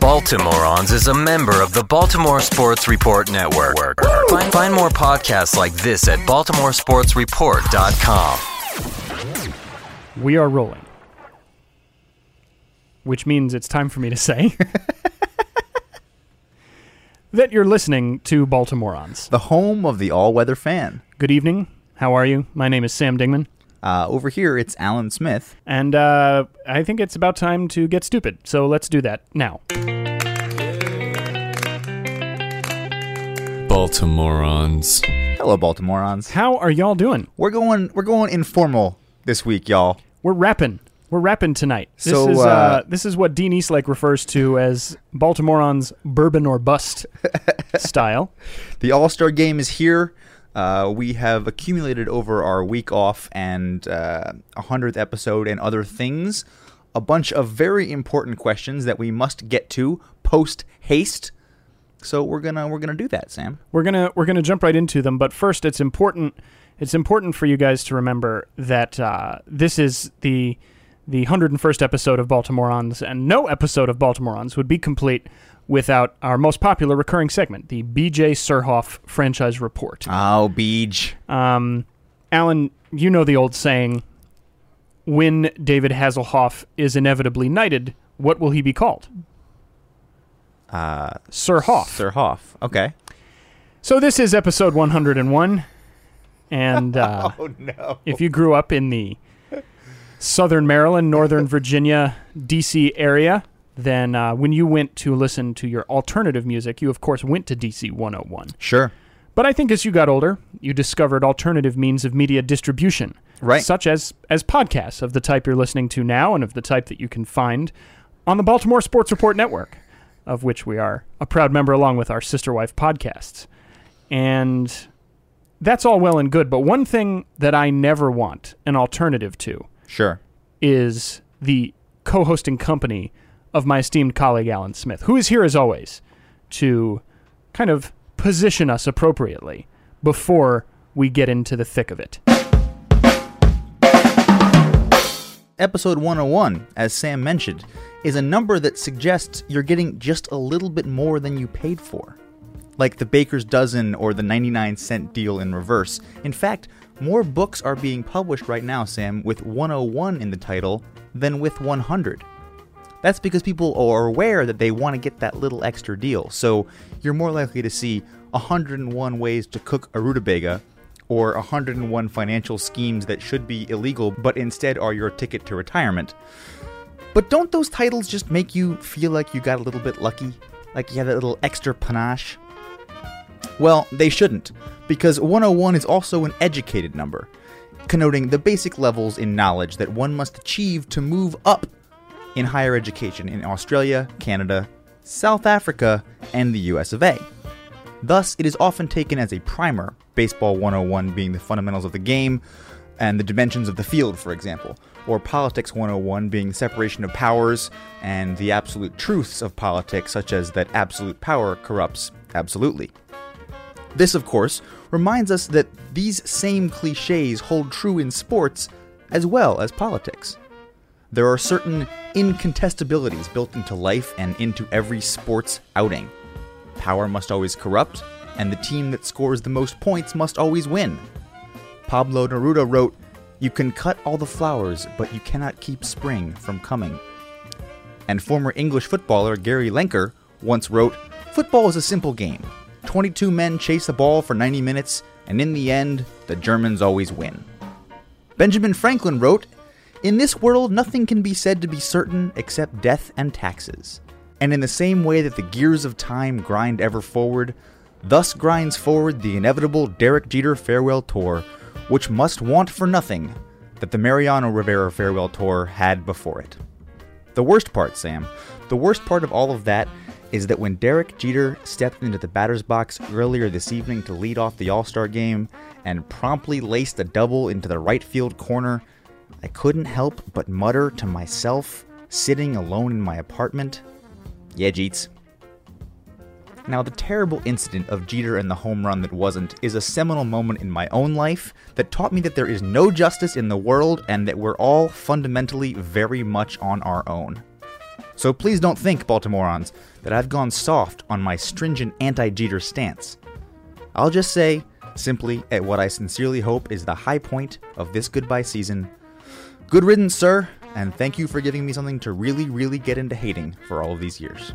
Baltimoreans is a member of the Baltimore Sports Report Network. Find, find more podcasts like this at baltimoresportsreport.com. We are rolling. Which means it's time for me to say that you're listening to Baltimoreans. The home of the all-weather fan. Good evening. How are you? My name is Sam Dingman. Uh, over here, it's Alan Smith. And uh, I think it's about time to get stupid. So let's do that now. Baltimoreans. Hello, Baltimoreans. How are y'all doing? We're going. We're going informal this week, y'all. We're rapping. We're rapping tonight. This So, is uh, uh, this is what Dean Eastlake refers to as Baltimoreans bourbon or bust style. The All Star Game is here. Uh, we have accumulated over our week off and uh, a hundredth episode and other things a bunch of very important questions that we must get to post haste. So we're gonna we're gonna do that, Sam. We're gonna we're gonna jump right into them, but first, it's important it's important for you guys to remember that uh, this is the the 101st episode of Baltimoreans, and no episode of Baltimoreans would be complete without our most popular recurring segment, the BJ Surhoff franchise report. Oh, Beej. Um, Alan, you know the old saying: "When David Hasselhoff is inevitably knighted, what will he be called?" Uh, Sir Hoff. Sir Hoff. Okay. So this is episode 101, and uh, Oh no. if you grew up in the southern Maryland, northern Virginia, DC area, then uh, when you went to listen to your alternative music, you of course went to DC 101. Sure. But I think as you got older, you discovered alternative means of media distribution, Right. Such as as podcasts of the type you're listening to now, and of the type that you can find on the Baltimore Sports Report Network, of which we are a proud member, along with our sister wife podcasts. And that's all well and good, but one thing that I never want an alternative to Sure. is the co-hosting company of my esteemed colleague Alan Smith, who is here as always to kind of position us appropriately before we get into the thick of it. Episode 101, as Sam mentioned, is a number that suggests you're getting just a little bit more than you paid for. Like the baker's dozen or the 99 cent deal in reverse. In fact, more books are being published right now, Sam, with 101 in the title than with 100. That's because people are aware that they want to get that little extra deal. So you're more likely to see 101 ways to cook a rutabaga or 101 financial schemes that should be illegal but instead are your ticket to retirement. But don't those titles just make you feel like you got a little bit lucky? Like you had that little extra panache? Well, they shouldn't, because 101 is also an educated number, connoting the basic levels in knowledge that one must achieve to move up in higher education in Australia, Canada, South Africa, and the US of A. Thus, it is often taken as a primer, Baseball 101 being the fundamentals of the game and the dimensions of the field, for example, or Politics 101 being the separation of powers and the absolute truths of politics, such as that absolute power corrupts absolutely. This, of course, reminds us that these same cliches hold true in sports as well as politics. There are certain incontestabilities built into life and into every sports outing. Power must always corrupt, and the team that scores the most points must always win. Pablo Neruda wrote, You can cut all the flowers, but you cannot keep spring from coming. And former English footballer Gary Lineker once wrote, Football is a simple game. 22 men chase a ball for 90 minutes, and in the end, the Germans always win. Benjamin Franklin wrote, In this world, nothing can be said to be certain except death and taxes. And in the same way that the gears of time grind ever forward, thus grinds forward the inevitable Derek Jeter farewell tour, which must want for nothing that the Mariano Rivera farewell tour had before it. The worst part, Sam, the worst part of all of that is that when Derek Jeter stepped into the batter's box earlier this evening to lead off the All Star game and promptly laced a double into the right field corner, I couldn't help but mutter to myself, sitting alone in my apartment, Yeah, Jeets. Now, the terrible incident of Jeter and the home run that wasn't is a seminal moment in my own life that taught me that there is no justice in the world and that we're all fundamentally very much on our own. So please don't think, Baltimoreans, that I've gone soft on my stringent anti Jeter stance. I'll just say, simply, at what I sincerely hope is the high point of this goodbye season Good riddance, sir, and thank you for giving me something to really, really get into hating for all of these years.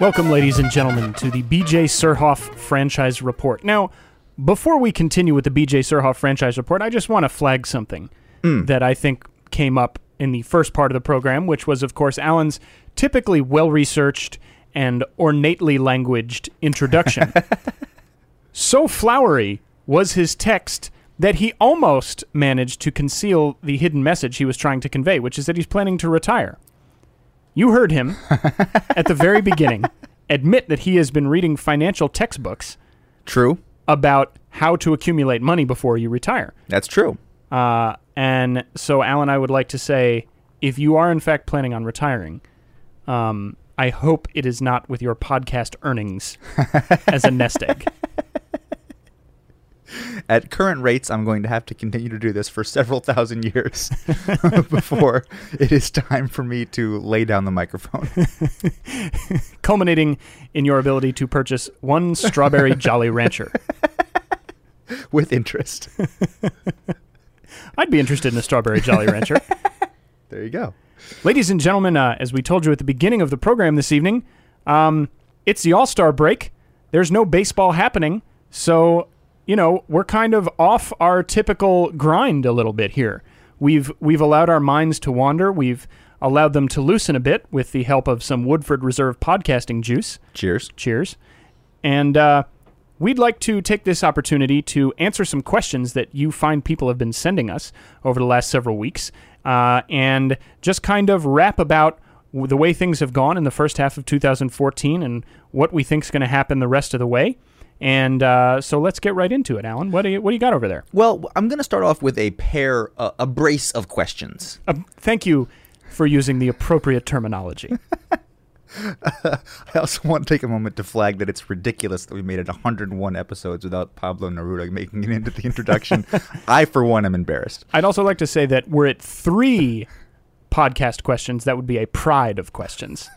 Welcome, ladies and gentlemen, to the BJ Surhoff franchise report. Now, before we continue with the BJ Surhoff franchise report, I just want to flag something mm. that I think came up in the first part of the program, which was, of course, Alan's typically well researched and ornately languaged introduction. so flowery was his text that he almost managed to conceal the hidden message he was trying to convey, which is that he's planning to retire. You heard him at the very beginning admit that he has been reading financial textbooks True. About how to accumulate money before you retire. That's true. Uh, and so, Alan, I would like to say if you are in fact planning on retiring, um, I hope it is not with your podcast earnings as a nest egg. At current rates, I'm going to have to continue to do this for several thousand years before it is time for me to lay down the microphone. culminating in your ability to purchase one strawberry Jolly Rancher. with interest. I'd be interested in a strawberry Jolly Rancher. There you go. Ladies and gentlemen, uh, as we told you at the beginning of the program this evening, um, it's the All Star break. There's no baseball happening, so you know we're kind of off our typical grind a little bit here. We've we've allowed our minds to wander. We've allowed them to loosen a bit with the help of some Woodford Reserve podcasting juice. Cheers. Cheers. And uh, we'd like to take this opportunity to answer some questions that you find people have been sending us over the last several weeks uh, and just kind of wrap about the way things have gone in the first half of 2014 and what we think is going to happen the rest of the way. And uh, so let's get right into it, Alan. What do you, what do you got over there? Well, I'm going to start off with a pair, uh, a brace of questions. Uh, thank you for using the appropriate terminology. I also want to take a moment to flag that it's ridiculous that we made it 101 episodes without Pablo Neruda making it into the introduction. I, for one, am embarrassed. I'd also like to say that we're at three podcast questions. That would be a pride of questions.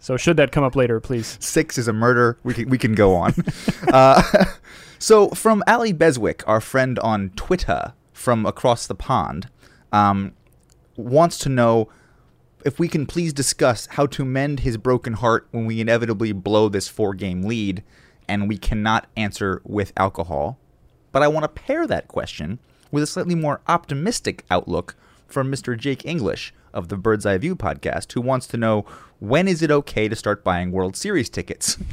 So should that come up later, please. Six is a murder. We can we can go on. uh, so from Ali Beswick, our friend on Twitter from across the pond, um, wants to know if we can please discuss how to mend his broken heart when we inevitably blow this four game lead and we cannot answer with alcohol. But I want to pair that question with a slightly more optimistic outlook from Mr. Jake English of the Bird's Eye View podcast, who wants to know when is it okay to start buying World Series tickets?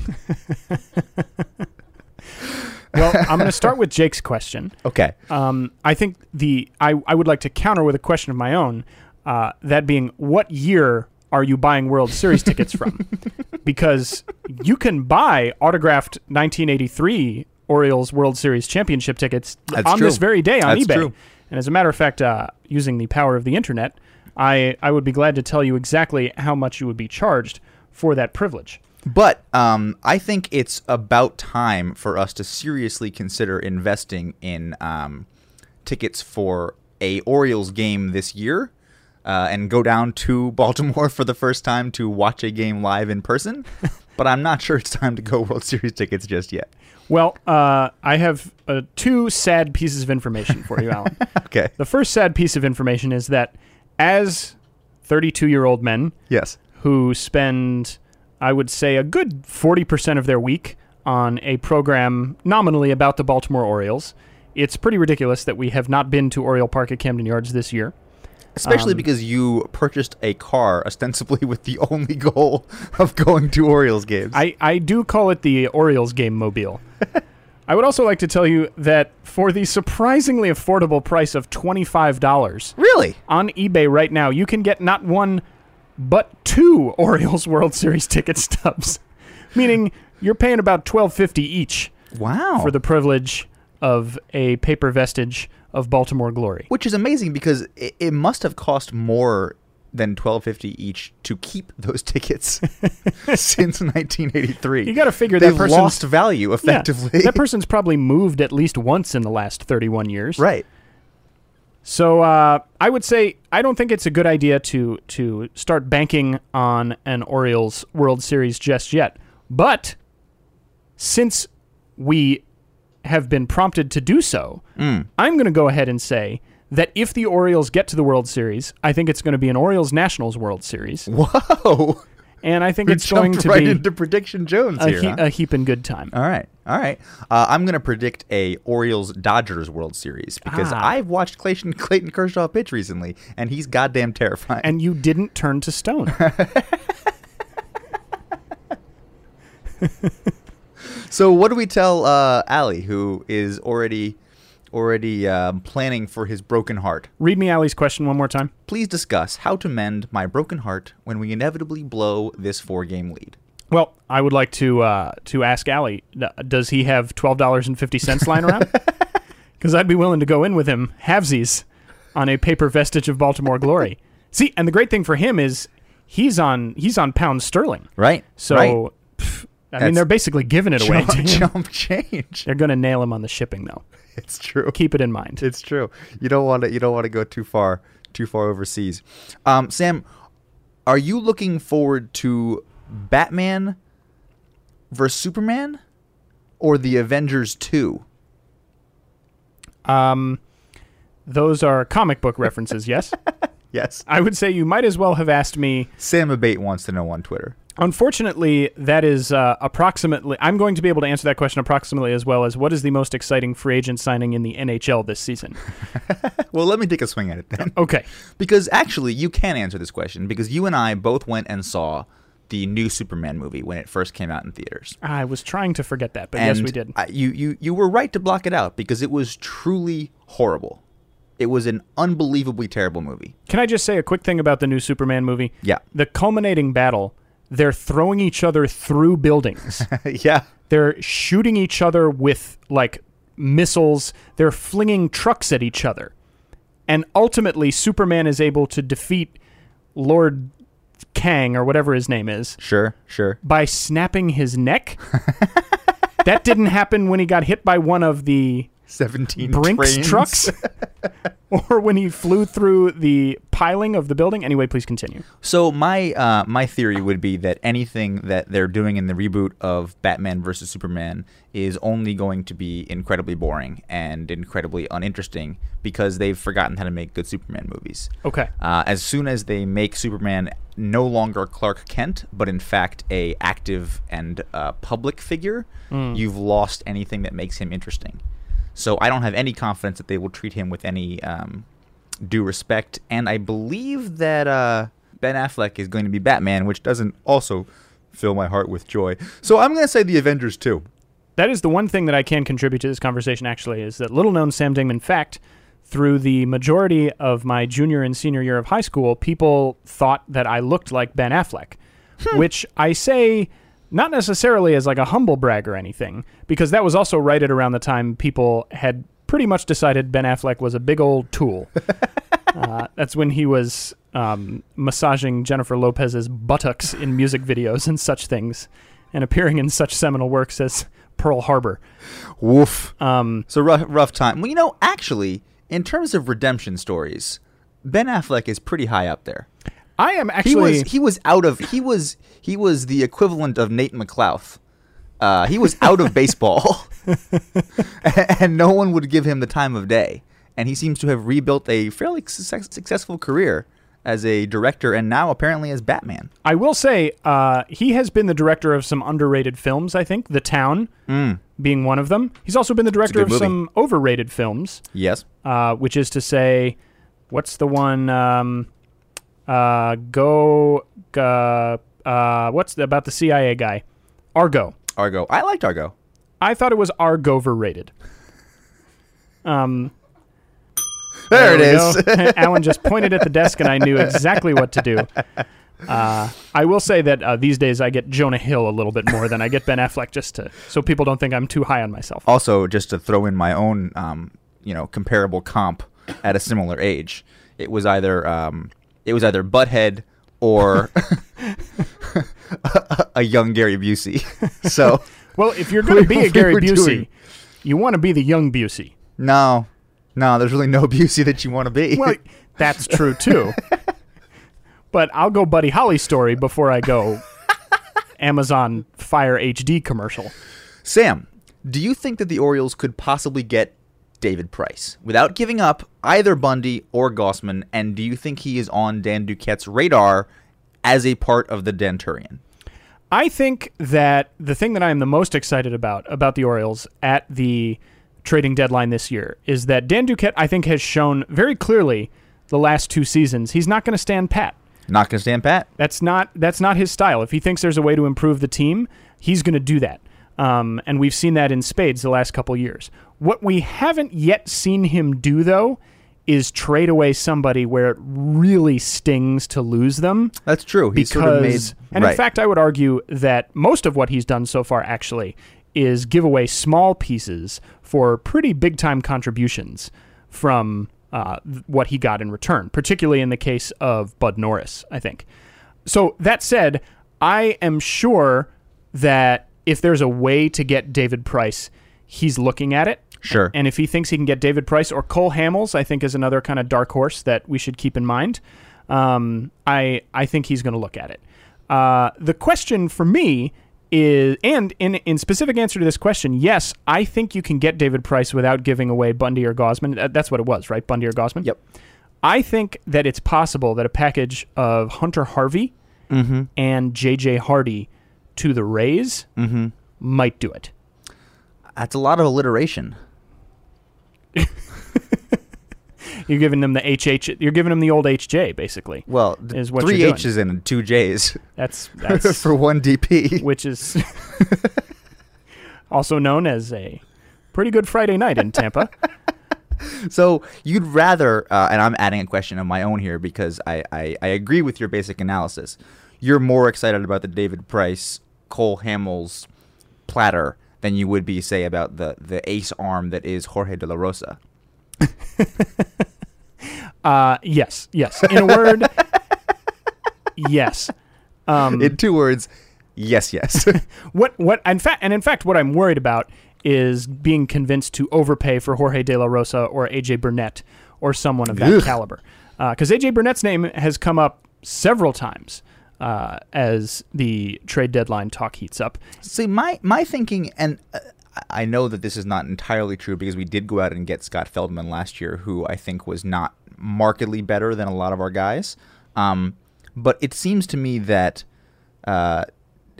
Well, I'm going to start with Jake's question. okay. Um, I think the I, I would like to counter with a question of my own. Uh, that being, what year are you buying World Series tickets from? because you can buy autographed 1983 Orioles World Series championship tickets That's on true. this very day on That's eBay. true. And as a matter of fact, uh, using the power of the internet, I I would be glad to tell you exactly how much you would be charged for that privilege. But um, I think it's about time for us to seriously consider investing in um, tickets for a Orioles game this year. Uh, and go down to Baltimore for the first time to watch a game live in person, but I'm not sure it's time to go World Series tickets just yet. Well, uh, I have uh, two sad pieces of information for you, Alan. Okay. The first sad piece of information is that as 32 year old men Yes. who spend, I would say, a good 40% of their week on a program nominally about the Baltimore Orioles, it's pretty ridiculous that we have not been to Oriole Park at Camden Yards this year. Especially Um, because you purchased a car ostensibly with the only goal of going to Orioles games. I, I do call it the Orioles game mobile. I would also like to tell you that for the surprisingly affordable price of $25, really? on eBay right now, you can get not one, but two Orioles World Series ticket stubs. Meaning you're paying about twelve fifty each Wow. for the privilege of a paper vestige of Baltimore glory. Which is amazing because it, it must have cost more than twelve fifty each to keep those tickets since nineteen eighty three. You got to figure They've that person's lost value Yeah, effectively. that person's probably moved at least once in the last 31 years. right. So uh, I would say I don't think it's a good idea to to start banking on an Orioles World Series just yet. But since we have been prompted to do so, Mm. I'm going to go ahead and say that if the Orioles get to the World Series, I think it's going to be an Orioles Nationals World Series, Whoa. and I think We it's going to right be into prediction Jones a, here. he- huh? a good time. All right, all right. Uh, I'm gonna predict a Orioles Dodgers World Series because Ah. I've watched Clayton Clayton Kershaw pitch recently, and he's goddamn terrifying. and you didn't turn to stone. so, what do we tell uh, Ali, who is already already um, planning for his broken heart? Read me Ali's question one more time. Please discuss how to mend my broken heart when we inevitably blow this four game lead. Well, I would like to uh, to ask Ali, does he have twelve dollars and fifty cents lying around? Because I'd be willing to go in with him halvesies on a paper vestige of Baltimore glory. See, and the great thing for him is he's on he's on pound sterling. Right. So, right. pff, I mean, they're basically giving it away. Him. chump change. They're going to nail him on the shipping, though. It's true. Keep it in mind. It's true. You don't want to. You don't want to go too far. Too far overseas. Um, Sam, are you looking forward to Batman versus Superman, or the Avengers two? Um, those are comic book references, yes. Yes. I would say you might as well have asked me Sam Abate wants to know on Twitter. Unfortunately, that is uh, approximately. I'm going to be able to answer that question approximately as well as what is the most exciting free agent signing in the NHL this season. Well, let me take a swing at it then. Okay, Because actually, you can answer this question because you and I both went and saw the new Superman movie when it first came out in theaters. I was trying to forget that, but and yes, we did. I, you, you, you were right to block it out because it was truly horrible. It was an unbelievably terrible movie. Can I just say a quick thing about the new Superman movie? Yeah. The culminating battle, they're throwing each other through buildings. yeah. they're shooting each other with like missiles. They're flinging trucks at each other. And ultimately, Superman is able to defeat Lord Kang or whatever his name is Sure, sure. by snapping his neck. that didn't happen when he got hit by one of the 17 Brinks trains. trucks or when he flew through the piling of the building. Anyway, please continue. So my uh, my theory would be that anything that they're doing in the reboot of Batman versus Superman is only going to be incredibly boring and incredibly uninteresting because they've forgotten how to make good Superman movies. Okay. Uh, as soon as they make Superman no longer Clark Kent, but in fact a active and uh, public figure, you've lost anything that makes him interesting. So I don't have any confidence that they will treat him with any um, due respect. And I believe that uh, Ben Affleck is going to be Batman, which doesn't also fill my heart with joy. So I'm going to say the Avengers too. That is the one thing that I can contribute to this conversation, actually, is that little known Sam Dingman fact through the majority of my junior and senior year of high school, people thought that I looked like Ben Affleck, which I say not necessarily as like a humble brag or anything, because that was also right at around the time people had pretty much decided Ben Affleck was a big old tool. uh, that's when he was um, massaging Jennifer Lopez's buttocks in music videos and such things, and appearing in such seminal works as Pearl Harbor. Woof. Um, So rough, rough time. Well, you know, actually, in terms of redemption stories, Ben Affleck is pretty high up there. I am He actually. was he was out of he was he was the equivalent of Nate McLouth. Uh, he was out of baseball, and no one would give him the time of day. And he seems to have rebuilt a fairly success, successful career as a director, and now apparently as Batman. I will say uh, he has been the director of some underrated films. I think The Town being one of them. He's also been the director of movie. some overrated films, Yes. uh, which is to say, what's the one? Um, uh, go. Uh, uh, what's the, about the CIA guy? Argo. Argo. I liked Argo. I thought it was Argo overrated. Um, There, it we is. Alan just pointed at the desk, and I knew exactly what to do. Uh, I will say that uh, these days I get Jonah Hill a little bit more than I get Ben Affleck, just to so people don't think I'm too high on myself. also, just to throw in my own, um, you know, comparable comp at a similar age, it was either um, it was either Butthead or a young Gary Busey. So Well, if you're going to be a Gary were Busey, doing- you want to be the young Busey. no, no, there's really no Busey that you want to be. Well, that's true too. but I'll go Buddy Holly story before I go Amazon Fire HD commercial. Sam, do you think that the Orioles could possibly get David Price without giving up either Bundy or Gausman? And do you think he is on Dan Duquette's radar as a part of the Denturian? I think that the thing that I am the most excited about about the Orioles at the trading deadline this year is that Dan Duquette I think has shown very clearly the last two seasons he's not going to stand pat. Not going to stand pat. That's not that's not his style. If he thinks there's a way to improve the team, he's going to do that. Um, and we've seen that in spades the last couple years. What we haven't yet seen him do though is trade away somebody where it really stings to lose them That's true. He's because sort of made, and right. in fact I would argue that most of what he's done so far actually is give away small pieces for pretty big time contributions from uh, what he got in return, particularly in the case of Bud Norris, I think. So that said, I am sure that if there's a way to get David Price, he's looking at it. Sure. And if he thinks he can get David Price or Cole Hamels, I think is another kind of dark horse that we should keep in mind. Um, I I think he's going to look at it. Uh, the question for me is, and in in specific answer to this question, yes, I think you can get David Price without giving away Bundy or Gausman. That's what it was, right? Bundy or Gausman. Yep. I think that it's possible that a package of Hunter Harvey and J.J. Hardy to the Rays might do it. That's a lot of alliteration. You're giving them the HH. You're giving them the old HJ, basically. Well, Is what three you're doing. H's and two J's That's that's for one DP. which is also known as a pretty good Friday night in Tampa. So you'd rather, uh, and I'm adding a question of my own here because I, I, I agree with your basic analysis. You're more excited about the David Price, Cole Hamels platter than you would be, say, about the, the ace arm that is Jorge De La Rosa. Uh, yes, yes. In a word, yes. Um, In two words, yes, yes. what what in fact and in fact what I'm worried about is being convinced to overpay for Jorge De La Rosa or AJ Burnett or someone of that Ugh. caliber. Because AJ Burnett's name has come up several times uh, as the trade deadline talk heats up. See, my my thinking, and uh, I know that this is not entirely true because we did go out and get Scott Feldman last year, who I think was not markedly better than a lot of our guys. Um, but it seems to me that uh,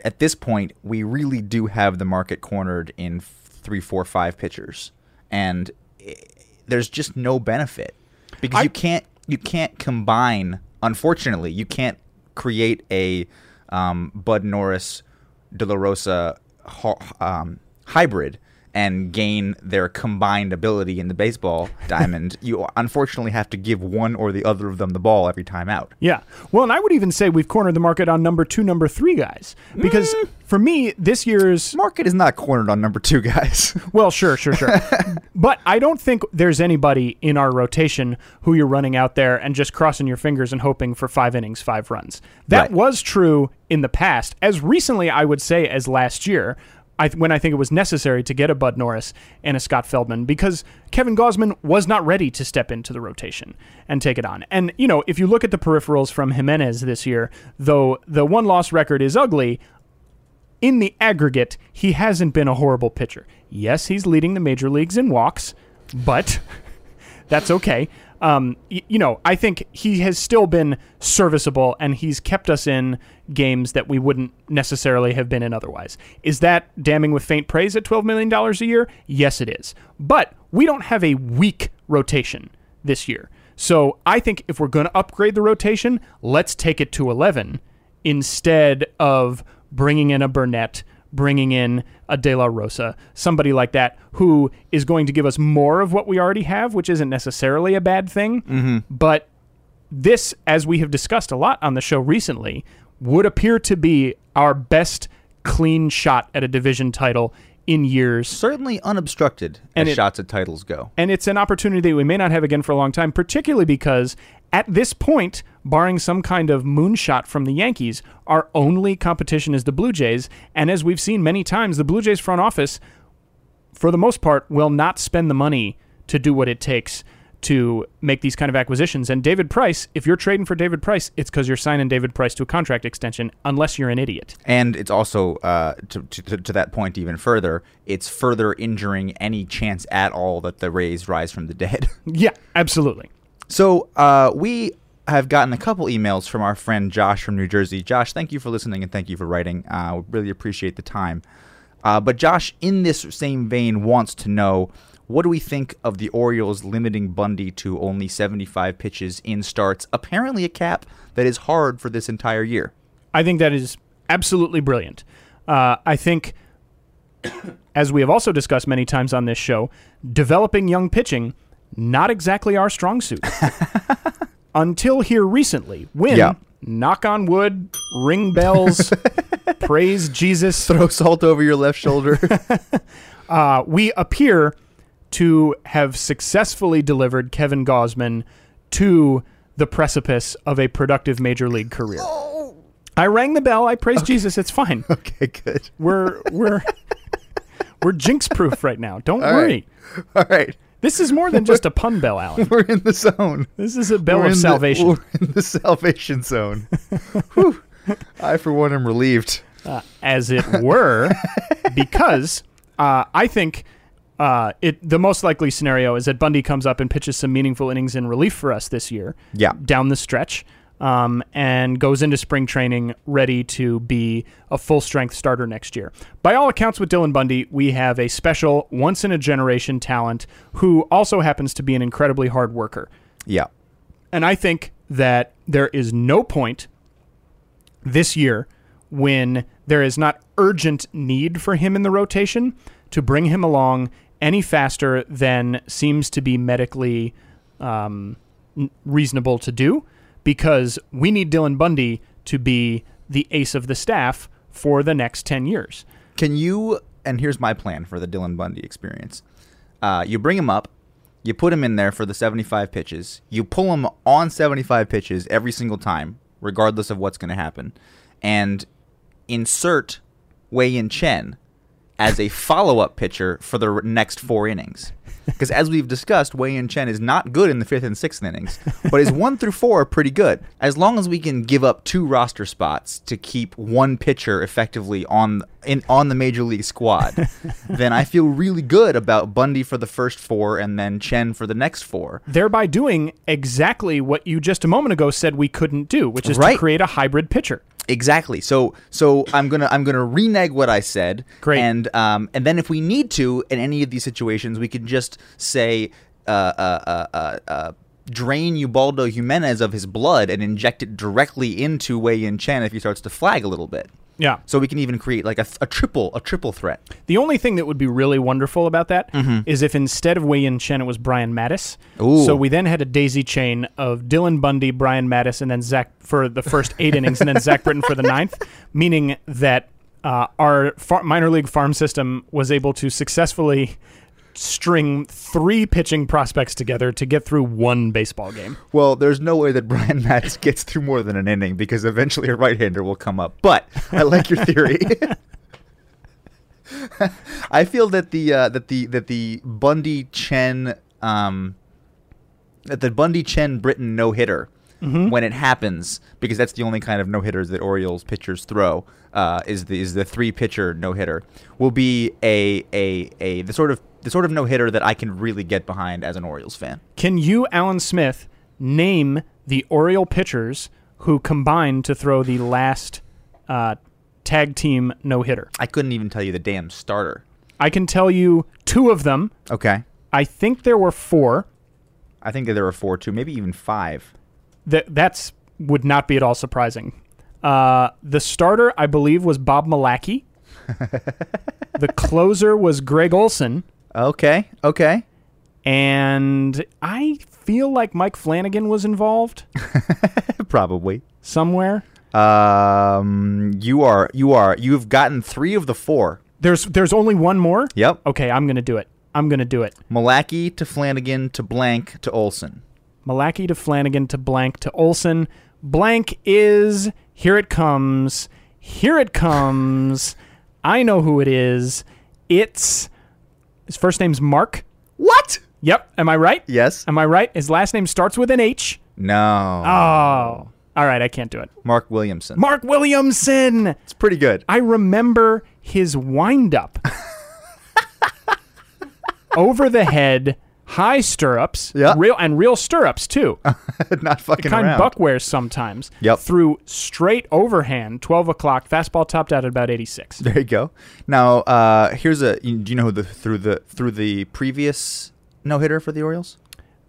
at this point we really do have the market cornered in three, four, five pitchers, and i there's just no benefit because I- you can't you can't combine. Unfortunately, you can't create a um, Bud Norris De La Rosa um, hybrid and gain their combined ability in the baseball diamond. You unfortunately have to give one or the other of them the ball every time out. Yeah. Well, and I would even say we've cornered the market on number two, number three guys. Because mm. for me, this year's Market is not cornered on number two guys. Well, sure, sure, sure. but I don't think there's anybody in our rotation who you're running out there and just crossing your fingers and hoping for five innings, five runs. That Right. was true in the past, as recently, I would say, as last year. I, when I think it was necessary to get a Bud Norris and a Scott Feldman because Kevin Gausman was not ready to step into the rotation and take it on. And, you know, if you look at the peripherals from Jimenez this year, though the one loss record is ugly, in the aggregate, he hasn't been a horrible pitcher. Yes, he's leading the major leagues in walks, but that's okay. Um, y- you know, I think he has still been serviceable, and he's kept us in games that we wouldn't necessarily have been in otherwise. Is that damning with faint praise at $12 million a year? Yes, it is. But we don't have a weak rotation this year. So I think if we're going to upgrade the rotation, let's take it to 11 instead of bringing in a Burnett, bringing in a De La Rosa, somebody like that who is going to give us more of what we already have, which isn't necessarily a bad thing. Mm-hmm. But this, as we have discussed a lot on the show recently, would appear to be our best clean shot at a division title in years. Certainly unobstructed And as it- shots at titles go. And it's an opportunity that we may not have again for a long time, particularly because At this point, barring some kind of moonshot from the Yankees, our only competition is the Blue Jays. And as we've seen many times, the Blue Jays front office, for the most part, will not spend the money to do what it takes to make these kind of acquisitions. And David Price, if you're trading for David Price, it's because you're signing David Price to a contract extension, unless you're an idiot. And it's also, uh, to, to, to that point even further, it's further injuring any chance at all that the Rays rise from the dead. Yeah, absolutely. So uh, we have gotten a couple emails from our friend Josh from New Jersey. Josh, thank you for listening and thank you for writing. Uh, we really appreciate the time. Uh, but Josh, in this same vein, wants to know what do we think of the Orioles limiting Bundy to only 75 pitches in starts? Apparently, a cap that is hard for this entire year. I think that is absolutely brilliant. Uh, I think, as we have also discussed many times on this show, developing young pitching not exactly our strong suit. Until here recently, when Yeah. knock on wood, ring bells, praise Jesus, Throw salt over your left shoulder. uh, we appear to have successfully delivered Kevin Gausman to the precipice of a productive major league career. I rang the bell. I praise Jesus. It's fine. okay, good. We're we're we're jinx proof right now. Don't All worry. right. All right. This is more than just a pun bell, Alan. We're in the zone. This is a bell We're of in the- salvation. we're in the salvation zone. Whew. I, for one, am relieved. uh, as it were, because uh, I think uh, it the most likely scenario is that Bundy comes up and pitches some meaningful innings in relief for us this year. Yeah. down the stretch. Um, and goes into spring training ready to be a full strength starter next year. By all accounts, with Dylan Bundy, we have a special, once in a generation talent who also happens to be an incredibly hard worker. Yeah. And I think that there is no point this year when there is not urgent need for him in the rotation to bring him along any faster than seems to be medically um, reasonable to do because we need Dylan Bundy to be the ace of the staff for the next 10 years. Can you? And here's my plan for the Dylan Bundy experience. Uh, you bring him up, you put him in there for the 75 pitches. You pull him on 75 pitches every single time, regardless of what's going to happen, and insert Wei Yin Chen as a follow-up pitcher for the next four innings. Because as we've discussed, Wei Yin Chen is not good in the fifth and sixth innings, but his one through four are pretty good. As long as we can give up two roster spots to keep one pitcher effectively on in on the major league squad, then I feel really good about Bundy for the first four and then Chen for the next four. Thereby doing exactly what you just a moment ago said we couldn't do, which is to create a hybrid pitcher. Exactly. So so I'm gonna I'm gonna renege what I said. Great. And um and then if we need to in any of these situations, we can just say uh uh uh uh. uh Drain Ubaldo Jimenez of his blood and inject it directly into Wei Yin Chen if he starts to flag a little bit. Yeah. So we can even create like a, a triple a triple threat. The only thing that would be really wonderful about that is if instead of Wei Yin Chen, it was Brian Matusz. Ooh. So we then had a daisy chain of Dylan Bundy, Brian Matusz, and then Zach for the first eight innings, and then Zach Britton for the ninth, meaning that uh, our far- minor league farm system was able to successfully string three pitching prospects together to get through one baseball game. Well, there's no way that Brian Matusz gets through more than an inning because eventually a right-hander will come up. But I like your theory. I feel that the uh, that the that the Bundy Chen um, that the Bundy Chen Britton no hitter when it happens because that's the only kind of no hitters that Orioles pitchers throw uh, is the is the three pitcher no hitter will be a, a a the sort of the sort of no hitter that I can really get behind as an Orioles fan. Can you, Alan Smith, name the Oriole pitchers who combined to throw the last uh, tag team no hitter? I couldn't even tell you the damn starter. I can tell you two of them. Okay. I think there were four. I think that there were four, too, maybe even five. That that's would not be at all surprising. Uh, the starter, I believe, was Bob Milacki. the closer was Greg Olson, Okay. Okay. and I feel like Mike Flanagan was involved Probably. somewhere. Um, you are you are you've gotten three of the four. There's there's only one more. Yep. Okay, I'm gonna do it. I'm gonna do it. Milacki to Flanagan to blank to Olson. Milacki to Flanagan to Blank to Olson. Blank is here it comes. Here it comes. I know who it is. It's his first name's Mark. What? Yep. Am I right? Yes. Am I right? His last name starts with an H. No. Oh. All right, I can't do it. Mark Williamson. Mark Williamson. it's pretty good. I remember his windup. Over the head, high stirrups, Yeah. real and real stirrups too. Not fucking kind around. Buck wears sometimes. Yep. Through straight overhand, twelve o'clock, fastball topped out at about eighty six. There you go. Now, uh, here's a. Do you know who the through the through the previous no hitter for the Orioles?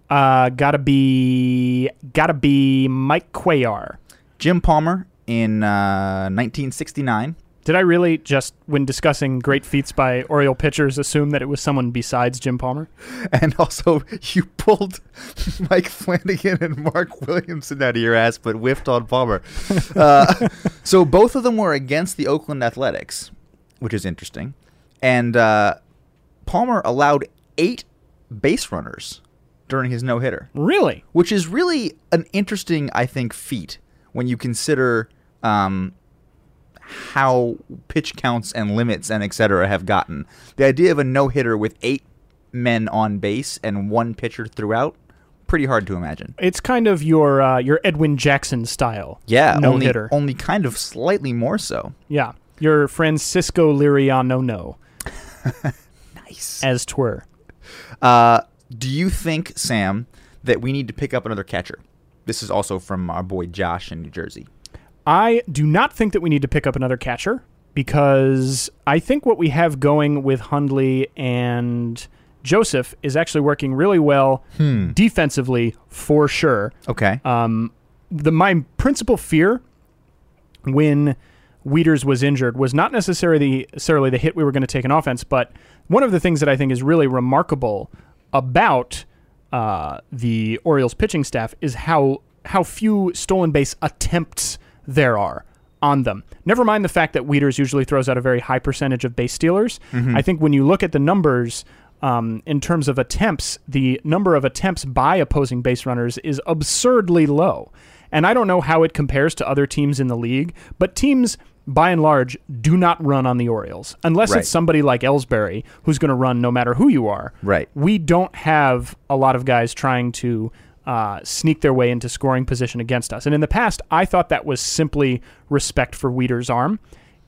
Uh, gotta be, gotta be Mike Cuellar. Jim Palmer in uh, 1969. Did I really just, when discussing great feats by Oriole pitchers, assume that it was someone besides Jim Palmer? And also, you pulled Mike Flanagan and Mark Williamson out of your ass, but whiffed on Palmer. Uh, so both of them were against the Oakland Athletics, which is interesting. And uh, Palmer allowed eight base runners during his no hitter, Really? which is really an interesting, I think, feat when you consider um, how pitch counts and limits and etc. have gotten. The idea of a no hitter with eight men on base and one pitcher throughout, pretty hard to imagine. It's kind of your uh, your Edwin Jackson style. Yeah, no only, hitter. only kind of slightly more so. Yeah, your Francisco Liriano no Nice. as twere. Uh, do you think, Sam, that we need to pick up another catcher? This is also from our boy Josh in New Jersey. I do not think that we need to pick up another catcher because I think what we have going with Hundley and Joseph is actually working really well defensively for sure. Okay. Um, the my principal fear when Wieters was injured was not necessarily necessarily the hit we were going to take in offense, but one of the things that I think is really remarkable about uh, the Orioles pitching staff is how how few stolen base attempts there are on them. Never mind the fact that Wieters usually throws out a very high percentage of base stealers. I think when you look at the numbers um, in terms of attempts, the number of attempts by opposing base runners is absurdly low. And I don't know how it compares to other teams in the league, but teams by and large do not run on the Orioles unless Right. it's somebody like Ellsbury who's going to run no matter who you are. Right. We don't have a lot of guys trying to uh, sneak their way into scoring position against us. And in the past, I thought that was simply respect for Wieters' arm.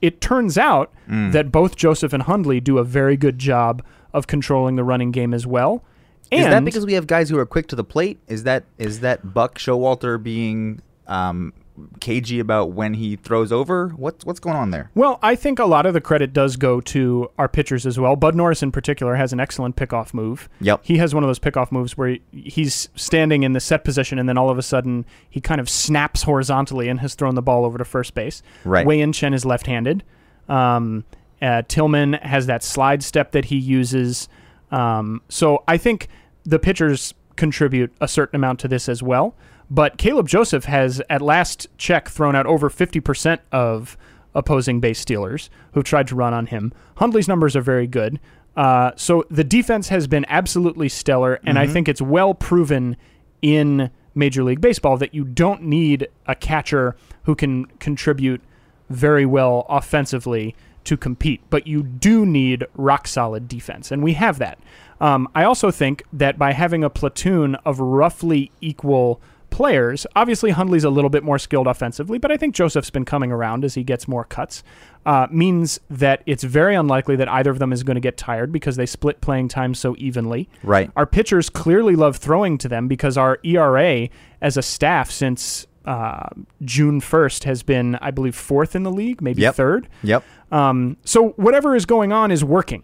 It turns out Mm. that both Joseph and Hundley do a very good job of controlling the running game as well. And is that because we have guys who are quick to the plate? Is that is that Buck Showalter being um, cagey about when he throws over? What's what's going on there? Well, I think a lot of the credit does go to our pitchers as well. Bud Norris, in particular, has an excellent pickoff move. Yep. He has one of those pickoff moves where he- he's standing in the set position, and then all of a sudden he kind of snaps horizontally and has thrown the ball over to first base. Right. Wei Yin Chen is left-handed. Um, uh, Tillman has that slide step that he uses. Um, so I think the pitchers contribute a certain amount to this as well. But Caleb Joseph has, at last check, thrown out over 50% of opposing base stealers who've tried to run on him. Hundley's numbers are very good. Uh, so the defense has been absolutely stellar, and I think it's well proven in Major League Baseball that you don't need a catcher who can contribute very well offensively to compete, but you do need rock solid defense, and we have that. Um, I also think that by having a platoon of roughly equal players, obviously Hundley's a little bit more skilled offensively, but I think Joseph's been coming around as he gets more cuts, uh, means that it's very unlikely that either of them is going to get tired because they split playing time so evenly. Right. Our pitchers clearly love throwing to them because our ERA as a staff since uh, June 1st has been, I believe, fourth in the league, maybe Yep. third. Yep. Um, so whatever is going on is working.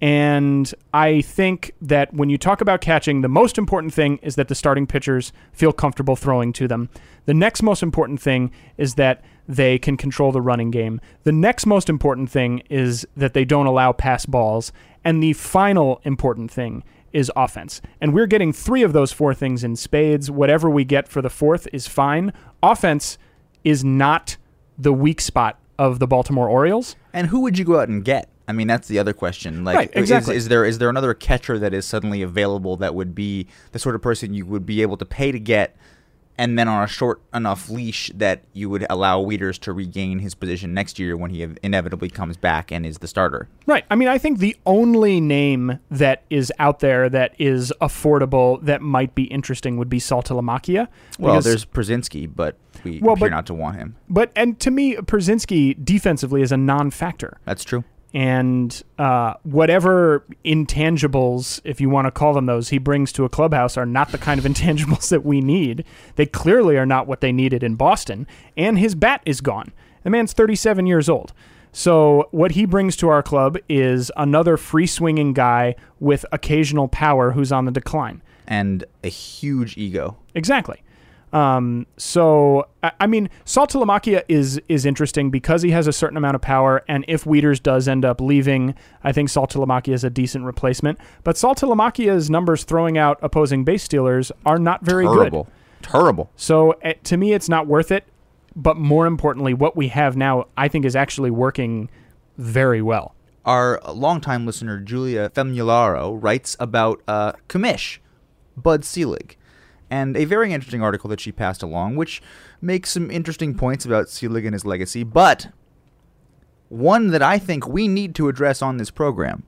And I think that when you talk about catching, the most important thing is that the starting pitchers feel comfortable throwing to them. The next most important thing is that they can control the running game. The next most important thing is that they don't allow pass balls. And the final important thing is offense. And we're getting three of those four things in spades. Whatever we get for the fourth is fine. Offense is not the weak spot of the Baltimore Orioles. And who would you go out and get? I mean, that's the other question. Like, Right, is- exactly. is, there is there another catcher that is suddenly available that would be the sort of person you would be able to pay to get, and then on a short enough leash that you would allow Wieters to regain his position next year when he inevitably comes back and is the starter? Right. I mean, I think the only name that is out there that is affordable that might be interesting would be Saltalamacchia. Well, there's Pierzynski, but we Well, appear but- not to want him. but and to me, Pierzynski defensively is a non-factor. That's true. And uh, whatever intangibles, if you want to call them those, he brings to a clubhouse are not the kind of intangibles that we need. They clearly are not what they needed in Boston. And his bat is gone. The man's 37 years old. So what he brings to our club is another free swinging guy with occasional power who's on the decline. And a huge ego. Exactly. Um, so I, I mean, Saltalamacchia is is interesting because he has a certain amount of power, and if Wieters does end up leaving, I think Saltalamacchia is a decent replacement. But Saltalamacchia's numbers throwing out opposing base stealers are not very Terrible. good. Terrible. So uh, to me, it's not worth it. But more importantly, what we have now, I think, is actually working very well. Our longtime listener, Julia Femularo, writes about uh, Kamish, Bud Selig, and a very interesting article that she passed along, which makes some interesting points about Selig and his legacy, but one that I think we need to address on this program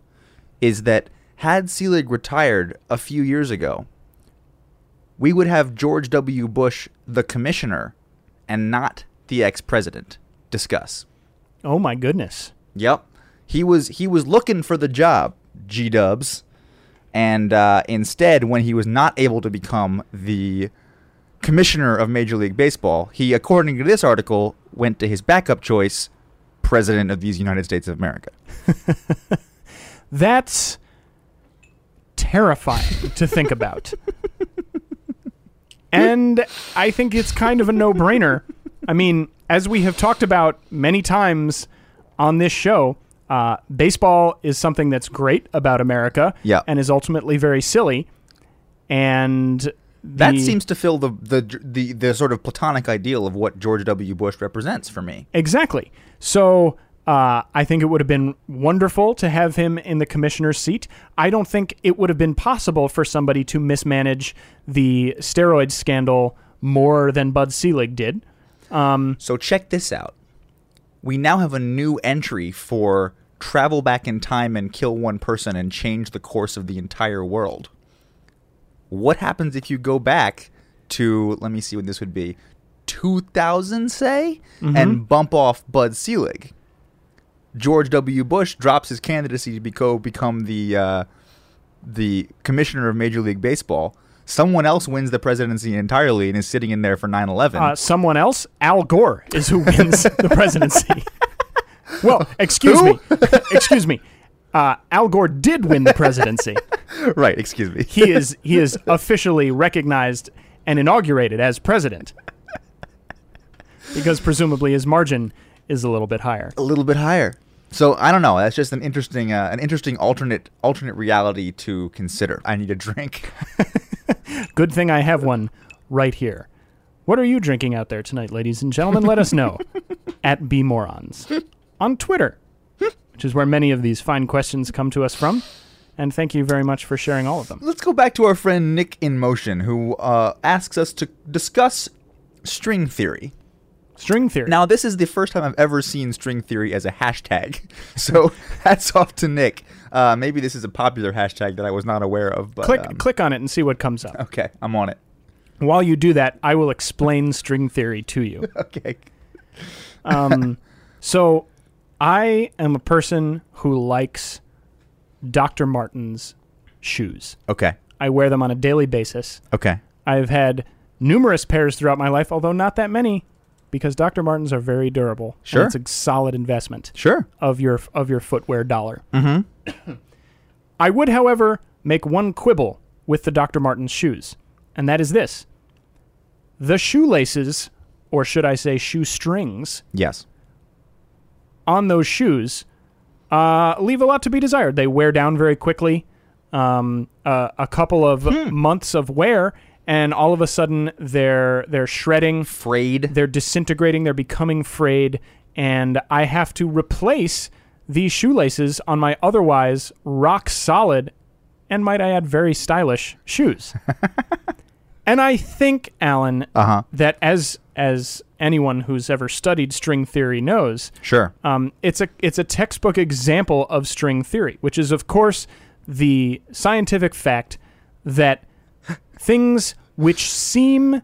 is that had Selig retired a few years ago, we would have George W. Bush, the commissioner, and not the ex president. Discuss. Oh my goodness! Yep. He was he was looking for the job, G Dubs, and uh, instead, when he was not able to become the commissioner of Major League Baseball, he, according to this article, went to his backup choice, President of these United States of America. That's terrifying to think about. and I think it's kind of a no brainer. I mean, as we have talked about many times on this show, uh, baseball is something that's great about America Yeah. and is ultimately very silly. And That seems to fill the, the the the sort of platonic ideal of what George W. Bush represents for me. Exactly. So uh, I think it would have been wonderful to have him in the commissioner's seat. I don't think it would have been possible for somebody to mismanage the steroid scandal more than Bud Selig did. So check this out. We now have a new entry for travel back in time and kill one person and change the course of the entire world. What happens if you go back to let me see what this would be 2000 say and bump off Bud Selig? George W. Bush drops his candidacy to beco- become the uh, the commissioner of Major League Baseball. Someone else wins the presidency entirely and is sitting in there for 9/11. Uh, someone else, Al Gore, is who wins the presidency. Well, excuse Who? me. excuse me. Uh, Al Gore did win the presidency. right, excuse me. He is he is officially recognized and inaugurated as president because presumably his margin is a little bit higher. a little bit higher. So I don't know. That's just an interesting, uh, an interesting alternate alternate reality to consider. I need a drink. Good thing I have one right here. What are you drinking out there tonight, ladies and gentlemen? Let us know at bmorons on Twitter, which is where many of these fine questions come to us from. And thank you very much for sharing all of them. Let's go back to our friend Nick in Motion, who uh, asks us to discuss string theory. String theory. Now, this is the first time I've ever seen string theory as a hashtag. So hats off to Nick. Uh, maybe this is a popular hashtag that I was not aware of. But click um, click on it and see what comes up. Okay, I'm on it. While you do that, I will explain string theory to you. Okay. Um, so I am a person who likes Dr. Martens shoes. Okay. I wear them on a daily basis. Okay. I've had numerous pairs throughout my life, although not that many, because Dr. Martens are very durable. Sure. it's a solid investment Sure. of your of your footwear dollar. Mm-hmm. I would, however, make one quibble with the Dr. Martens shoes, and that is this: the shoelaces, or should I say, shoe strings, Yes. On those shoes uh, leave a lot to be desired. They wear down very quickly. Um, uh, a couple of months of wear, and all of a sudden they're they're shredding, Frayed. they're disintegrating, they're becoming frayed, and I have to replace these shoelaces on my otherwise rock solid and might I add very stylish shoes. and I think, Alan, Uh-huh. that as as anyone who's ever studied string theory knows, Sure. um, it's a it's a textbook example of string theory, which is of course the scientific fact that things which seem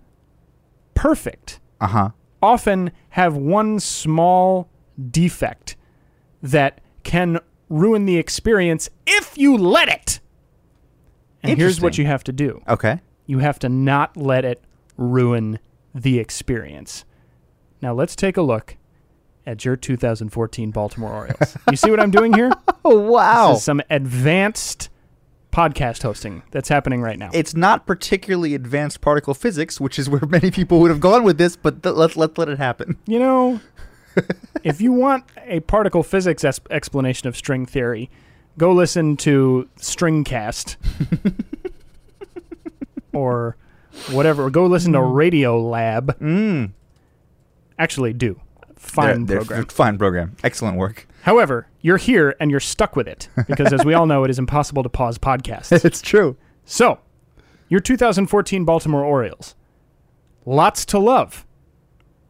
perfect Uh-huh. often have one small defect that can ruin the experience if you let it. And here's what you have to do Okay. you have to not let it ruin the experience. Now let's take a look at your 2014 Baltimore Orioles. you see what I'm doing here? Oh, wow. This is some advanced podcast hosting that's happening right now. it's not particularly advanced particle physics, which is where many people would have gone with this, but th- let's let let it happen. You know, if you want a particle physics es- explanation of string theory, go listen to Stringcast or whatever. Go listen to Radio Lab. Mm. Actually, do. Fine They're- they're program. f- fine program. Excellent work. However, you're here and you're stuck with it because, as we all know, it is impossible to pause podcasts. it's true. So, your 2014 Baltimore Orioles. Lots to love.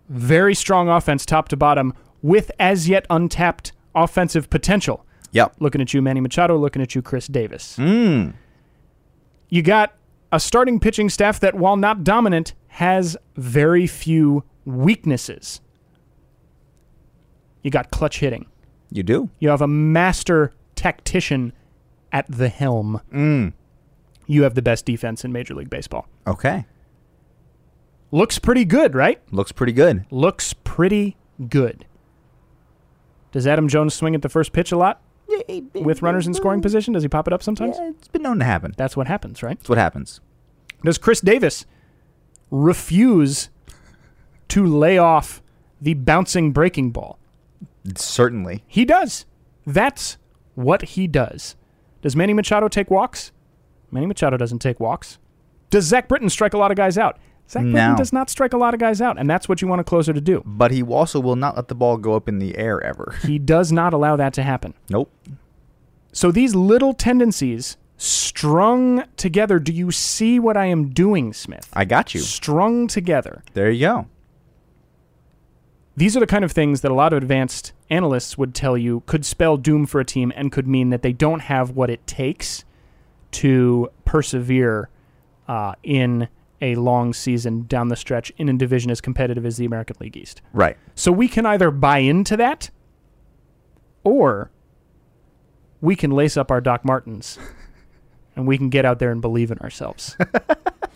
Very strong offense top to bottom with as yet untapped offensive potential. Yep. Looking at you, Manny Machado. Looking at you, Chris Davis. Mm. You got a starting pitching staff that, while not dominant, has very few weaknesses. You got clutch hitting. You do. You have a master tactician at the helm. Mm. You have the best defense in Major League Baseball. Okay. Looks pretty good, right? Looks pretty good. Looks pretty good. Does Adam Jones swing at the first pitch a lot with runners in scoring position? Does he pop it up sometimes? Yeah, it's been known to happen. That's what happens, right? That's what happens. Does Chris Davis refuse to lay off the bouncing breaking ball? Certainly. He does. That's what he does. Does Manny Machado take walks? Manny Machado doesn't take walks. Does Zach Britton strike a lot of guys out? Zach Britton No. does not strike a lot of guys out, and that's what you want a closer to do. But he also will not let the ball go up in the air ever. He does not allow that to happen. nope. So these little tendencies strung together, do you see what I am doing, Smith? I got you. Strung together. There you go. These are the kind of things that a lot of advanced analysts would tell you could spell doom for a team and could mean that they don't have what it takes to persevere uh, in a long season down the stretch in a division as competitive as the American League East. Right. So we can either buy into that or we can lace up our Doc Martens and we can get out there and believe in ourselves.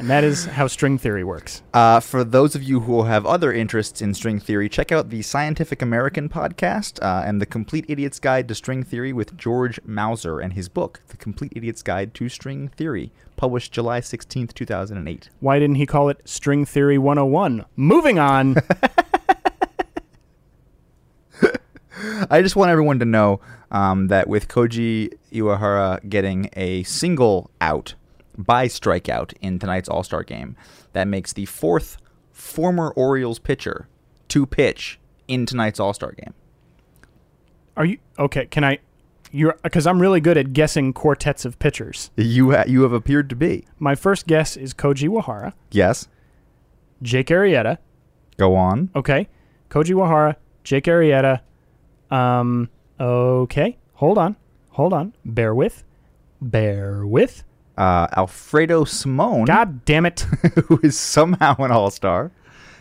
and that is how string theory works. Uh, for those of you who have other interests in string theory, check out the Scientific American podcast uh, and the Complete Idiot's Guide to String Theory with George Musser and his book, The Complete Idiot's Guide to String Theory, published July 16th, 2008. Why didn't he call it String Theory 101? Moving on. I just want everyone to know um, that with Koji Uehara getting a single out by strikeout in tonight's All Star game, that makes the fourth former Orioles pitcher to pitch in tonight's All Star game. Are you okay? Can I? You're because I'm really good at guessing quartets of pitchers. You ha- you have appeared to be. My first guess is Koji Uehara, Yes. Jake Arrieta. Go on. Okay, Koji Uehara, Jake Arrieta. Um. Okay. Hold on. Hold on. Bear with. Bear with. Uh, Alfredo Simon, God damn it. who is somehow an All Star,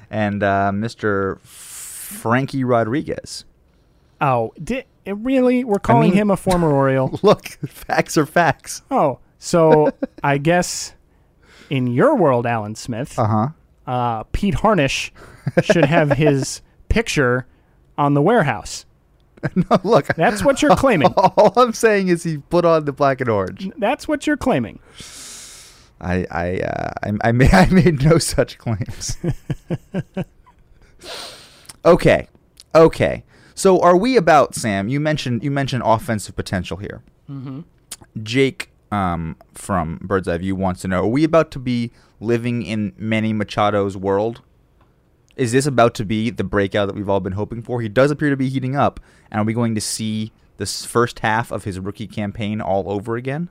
and uh, Mr. Frankie Rodriguez. Oh, did really? We're calling mean- him a former Oriole. Look, facts are facts. Oh, so I guess in your world, Alan Smith, Uh huh. uh, Pete Harnisch should have his picture on the warehouse. No, look. That's what you're claiming. All I'm saying is he put on the black and orange. That's what you're claiming. I I uh, I, I, made, I made no such claims. okay, okay. So are we about Sam? You mentioned you mentioned offensive potential here. Mm-hmm. Jake um, from Bird's Eye View wants to know: Are we about to be living in Manny Machado's world? Is this about to be the breakout that we've all been hoping for? He does appear to be heating up, and are we going to see this first half of his rookie campaign all over again?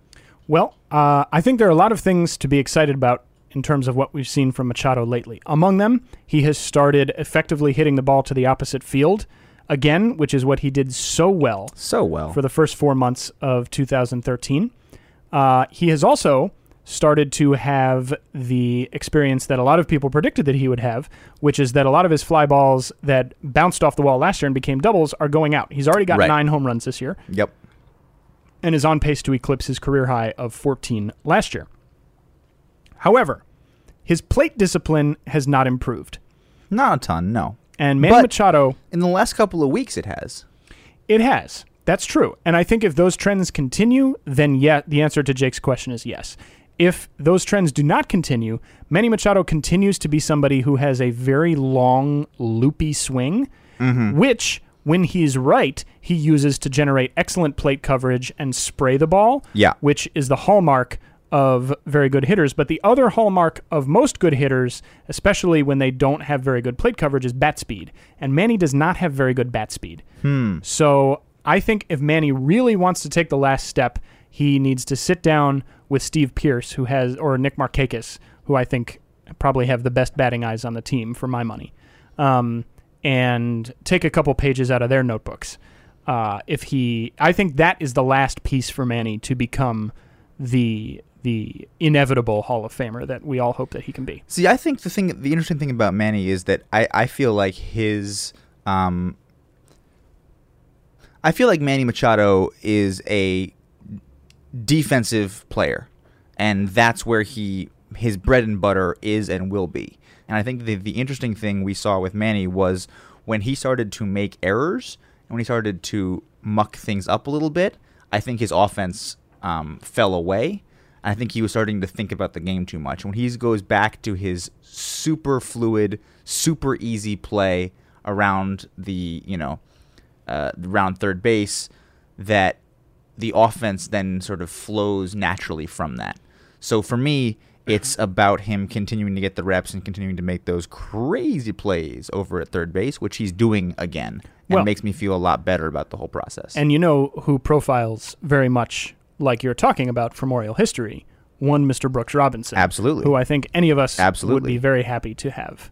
Well, uh, I think there are a lot of things to be excited about in terms of what we've seen from Machado lately. Among them, he has started effectively hitting the ball to the opposite field again, which is what he did so well So well. for the first four months of 2013. Uh, he has also started to have the experience that a lot of people predicted that he would have, which is that a lot of his fly balls that bounced off the wall last year and became doubles are going out. He's already got Right. nine home runs this year yep. and is on pace to eclipse his career high of 14 last year. However, his plate discipline has not improved. Not a ton, no. And Manny But- Machado, In the last couple of weeks, it has. it has. That's true. And I think if those trends continue, then yeah, the answer to Jake's question is yes. If those trends do not continue, Manny Machado continues to be somebody who has a very long, loopy swing, mm-hmm. which, when he's right, he uses to generate excellent plate coverage and spray the ball, Yeah. which is the hallmark of very good hitters. But the other hallmark of most good hitters, especially when they don't have very good plate coverage, is bat speed. And Manny does not have very good bat speed. Hmm. So I think if Manny really wants to take the last step, he needs to sit down with Steve Pearce, who has, or Nick Markakis, who I think probably have the best batting eyes on the team for my money, um, and take a couple pages out of their notebooks. Uh, if he, I think that is the last piece for Manny to become the the inevitable Hall of Famer that we all hope that he can be. See, I think the thing, the interesting thing about Manny is that I, I feel like his, um, I feel like Manny Machado is a defensive player, and that's where he his bread and butter is and will be. And I think the the interesting thing we saw with Manny was when he started to make errors and when he started to muck things up a little bit. I think his offense um, fell away. I think he was starting to think about the game too much. When he goes back to his super fluid, super easy play around the you know uh, around third base, that the offense then sort of flows naturally from that. So for me, it's about him continuing to get the reps and continuing to make those crazy plays over at third base, which he's doing again, and Well- makes me feel a lot better about the whole process. And you know who profiles very much like you're talking about from Oriole history? One Mr. Brooks Robinson. Absolutely. Who I think any of us Absolutely. would be very happy to have.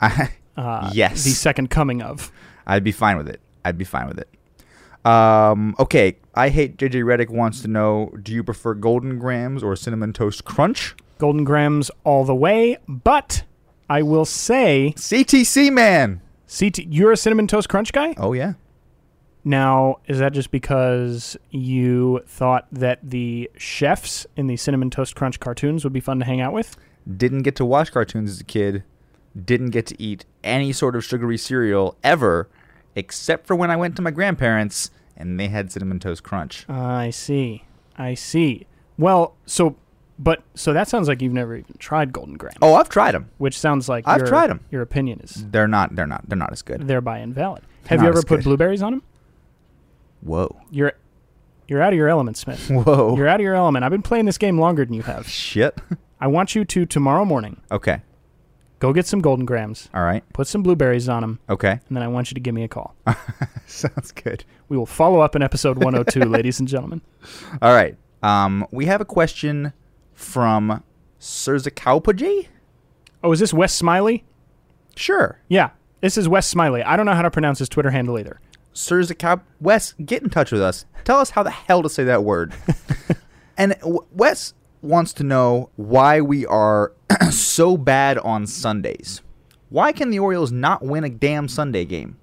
Uh, yes, The second coming of. I'd be fine with it. I'd be fine with it. Um, okay, I hate JJ Redick wants to know: Do you prefer Golden Grams or Cinnamon Toast Crunch? Golden Grams all the way, but I will say, CTC man. CT, you're a Cinnamon Toast Crunch guy? Oh yeah. Now, is that just because you thought that the chefs in the Cinnamon Toast Crunch cartoons would be fun to hang out with? Didn't get to watch cartoons as a kid. Didn't get to eat any sort of sugary cereal ever, except for when I went to my grandparents and they had cinnamon toast crunch. I see. I see. Well, so, but, so that sounds like you've never even tried Golden Grams. Oh, I've tried them. Which sounds like I've your, them. Your opinion is They're not. They're not. They're not as good. thereby invalid. Have you ever put good. blueberries on them? Whoa. You're, you're out of your element, Smith. Whoa. You're out of your element. I've been playing this game longer than you have. Shit. I want you to tomorrow morning okay. Go get some Golden Grams, All right. put some blueberries on them, Okay. and then I want you to give me a call. Sounds good. We will follow up in episode 102, ladies and gentlemen. All right. Um, we have a question from Surzakaupaji? Oh, is this Wes Smiley? Sure. Yeah, this is Wes Smiley. I don't know how to pronounce his Twitter handle either. Surzakau. Wes, get in touch with us. Tell us how the hell to say that word. and w- Wes wants to know why we are so bad on Sundays. Why can the Orioles not win a damn Sunday game?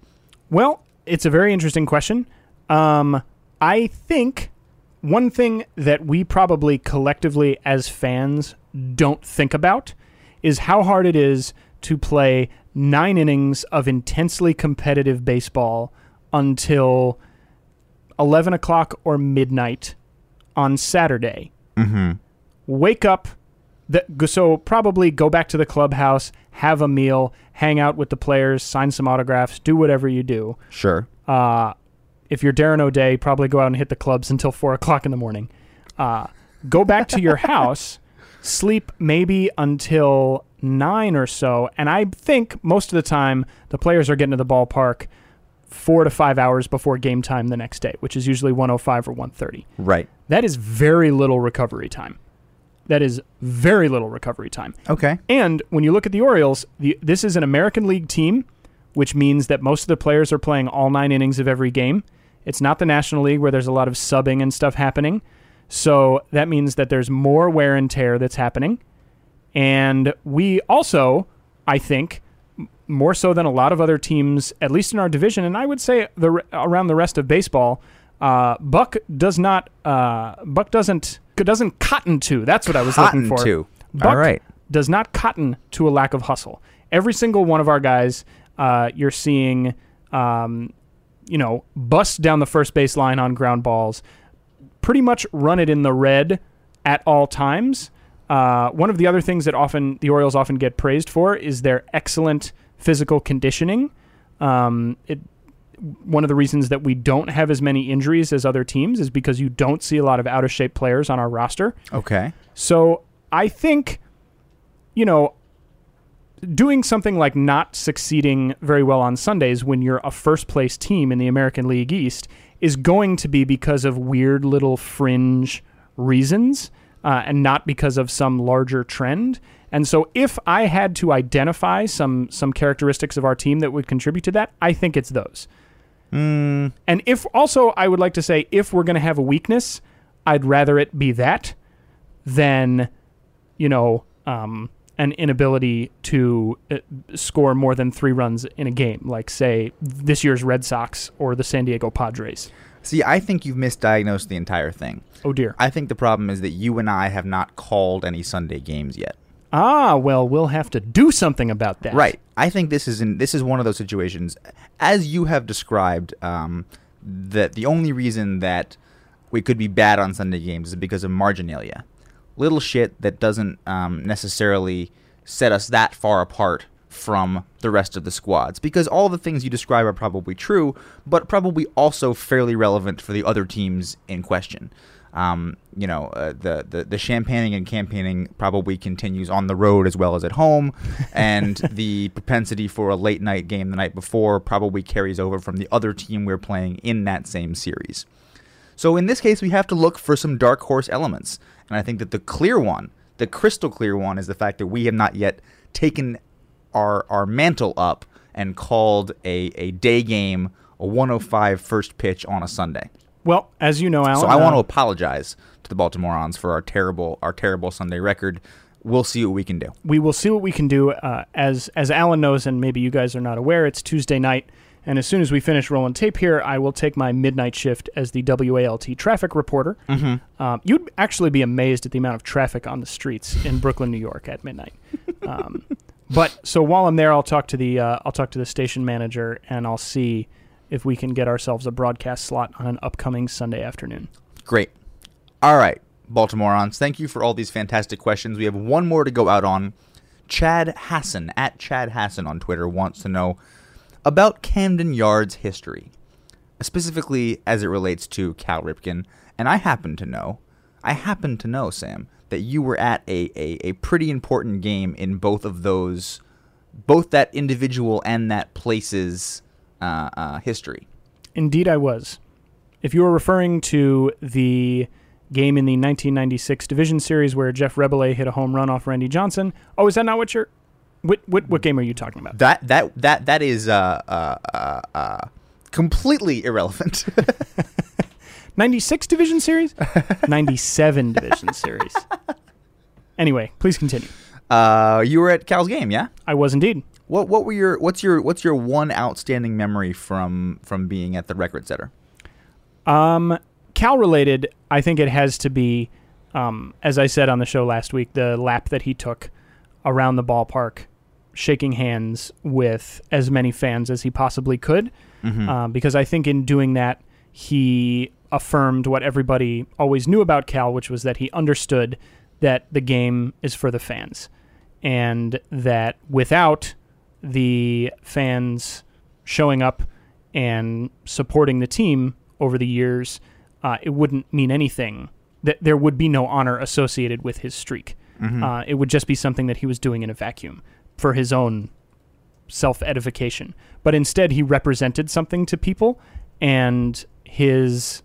Well, it's a very interesting question. Um, I think one thing that we probably collectively as fans don't think about is how hard it is to play nine innings of intensely competitive baseball until 11 o'clock or midnight on Saturday. Mm-hmm. Wake up the, so probably go back to the clubhouse have a meal hang out with the players sign some autographs do whatever you do Sure. uh, if you're darren o'day probably go out and hit the clubs until 4 o'clock in the morning uh, go back to your house sleep maybe until nine or so, and I think most of the time the players are getting to the ballpark four to five hours before game time the next day, which is usually 105 or 130. Right. That is very little recovery time. That is very little recovery time. Okay. And when you look at the Orioles, the, this is an American League team, which means that most of the players are playing all nine innings of every game. It's not the National League where there's a lot of subbing and stuff happening. So that means that there's more wear and tear that's happening. And we also, I think, more so than a lot of other teams, at least in our division, and I would say the around the rest of baseball, uh, Buck does not. Uh, Buck doesn't doesn't cotton to. That's what I was Cotton looking for. to. Buck All right. does not cotton to a lack of hustle. Every single one of our guys, uh, you're seeing, um, you know, bust down the first base line on ground balls, pretty much run it in the red at all times. Uh, one of the other things that often the Orioles often get praised for is their excellent physical conditioning. Um, it, one of the reasons that we don't have as many injuries as other teams is because you don't see a lot of out of shape players on our roster. Okay. So I think, you know, doing something like not succeeding very well on Sundays when you're a first place team in the American League East is going to be because of weird little fringe reasons uh, and not because of some larger trend. And so if I had to identify some some characteristics of our team that would contribute to that, I think it's those. And if also I would like to say if we're going to have a weakness, I'd rather it be that than you know um, an inability to uh, score more than three runs in a game, like say this year's Red Sox or the San Diego Padres. See, I think you've misdiagnosed the entire thing. Oh dear. I think the problem is that you and I have not called any Sunday games yet. Ah, well, we'll have to do something about that. Right. I think this is in this is one of those situations, as you have described, um, that the only reason that we could be bad on Sunday games is because of marginalia, little shit that doesn't um, necessarily set us that far apart from the rest of the squads. Because all the things you describe are probably true, but probably also fairly relevant for the other teams in question. Um, you know, uh, the, the the champagning and campaigning probably continues on the road as well as at home, and the propensity for a late night game the night before probably carries over from the other team we're playing in that same series. So in this case, we have to look for some dark horse elements, and I think that the clear one, the crystal clear one, is the fact that we have not yet taken our our mantle up and called a a day game, a 105 first pitch on a Sunday. Well, as you know, Alan. So I want to uh, apologize to the Baltimoreans for our terrible our terrible Sunday record. We'll see what we can do. we will see what we can do. Uh, as as Alan knows, and maybe you guys are not aware, it's Tuesday night, and as soon as we finish rolling tape here, I will take my midnight shift as the WALT traffic reporter. Mm-hmm. Um, you'd actually be amazed at the amount of traffic on the streets in Brooklyn, New York, at midnight. Um, but so while I'm there, I'll talk to the uh, I'll talk to the station manager, and I'll see if we can get ourselves a broadcast slot on an upcoming Sunday afternoon. Great. All right, Baltimoreans, thank you for all these fantastic questions. We have one more to go out on. Chad Hassan, at Chad Hassan on Twitter, wants to know about Camden Yards history, specifically as it relates to Cal Ripken. And I happen to know, I happen to know, Sam, that you were at a, a, a pretty important game in both of those, both that individual and that place's uh, uh, history. Indeed, I was. If you were referring to the game in the 1996 Division Series where Jeff Reboulet hit a home run off Randy Johnson, oh, is that not what you're? What what, what game are you talking about? That that that that is uh, uh, uh, uh, completely irrelevant. 96 Division Series, 97 Division Series. Anyway, please continue. uh, you were at Cal's game, yeah? I was indeed. What what were your what's your what's your one outstanding memory from from being at the record setter? Um, Cal related, I think it has to be, um, as I said on the show last week, the lap that he took around the ballpark, shaking hands with as many fans as he possibly could. Um, because I think in doing that, he affirmed what everybody always knew about Cal, which was that he understood that the game is for the fans. And that without the fans showing up and supporting the team over the years, uh, it wouldn't mean anything. That there would be no honor associated with his streak. Uh, it would just be something that he was doing in a vacuum for his own self edification. But instead, he represented something to people, and his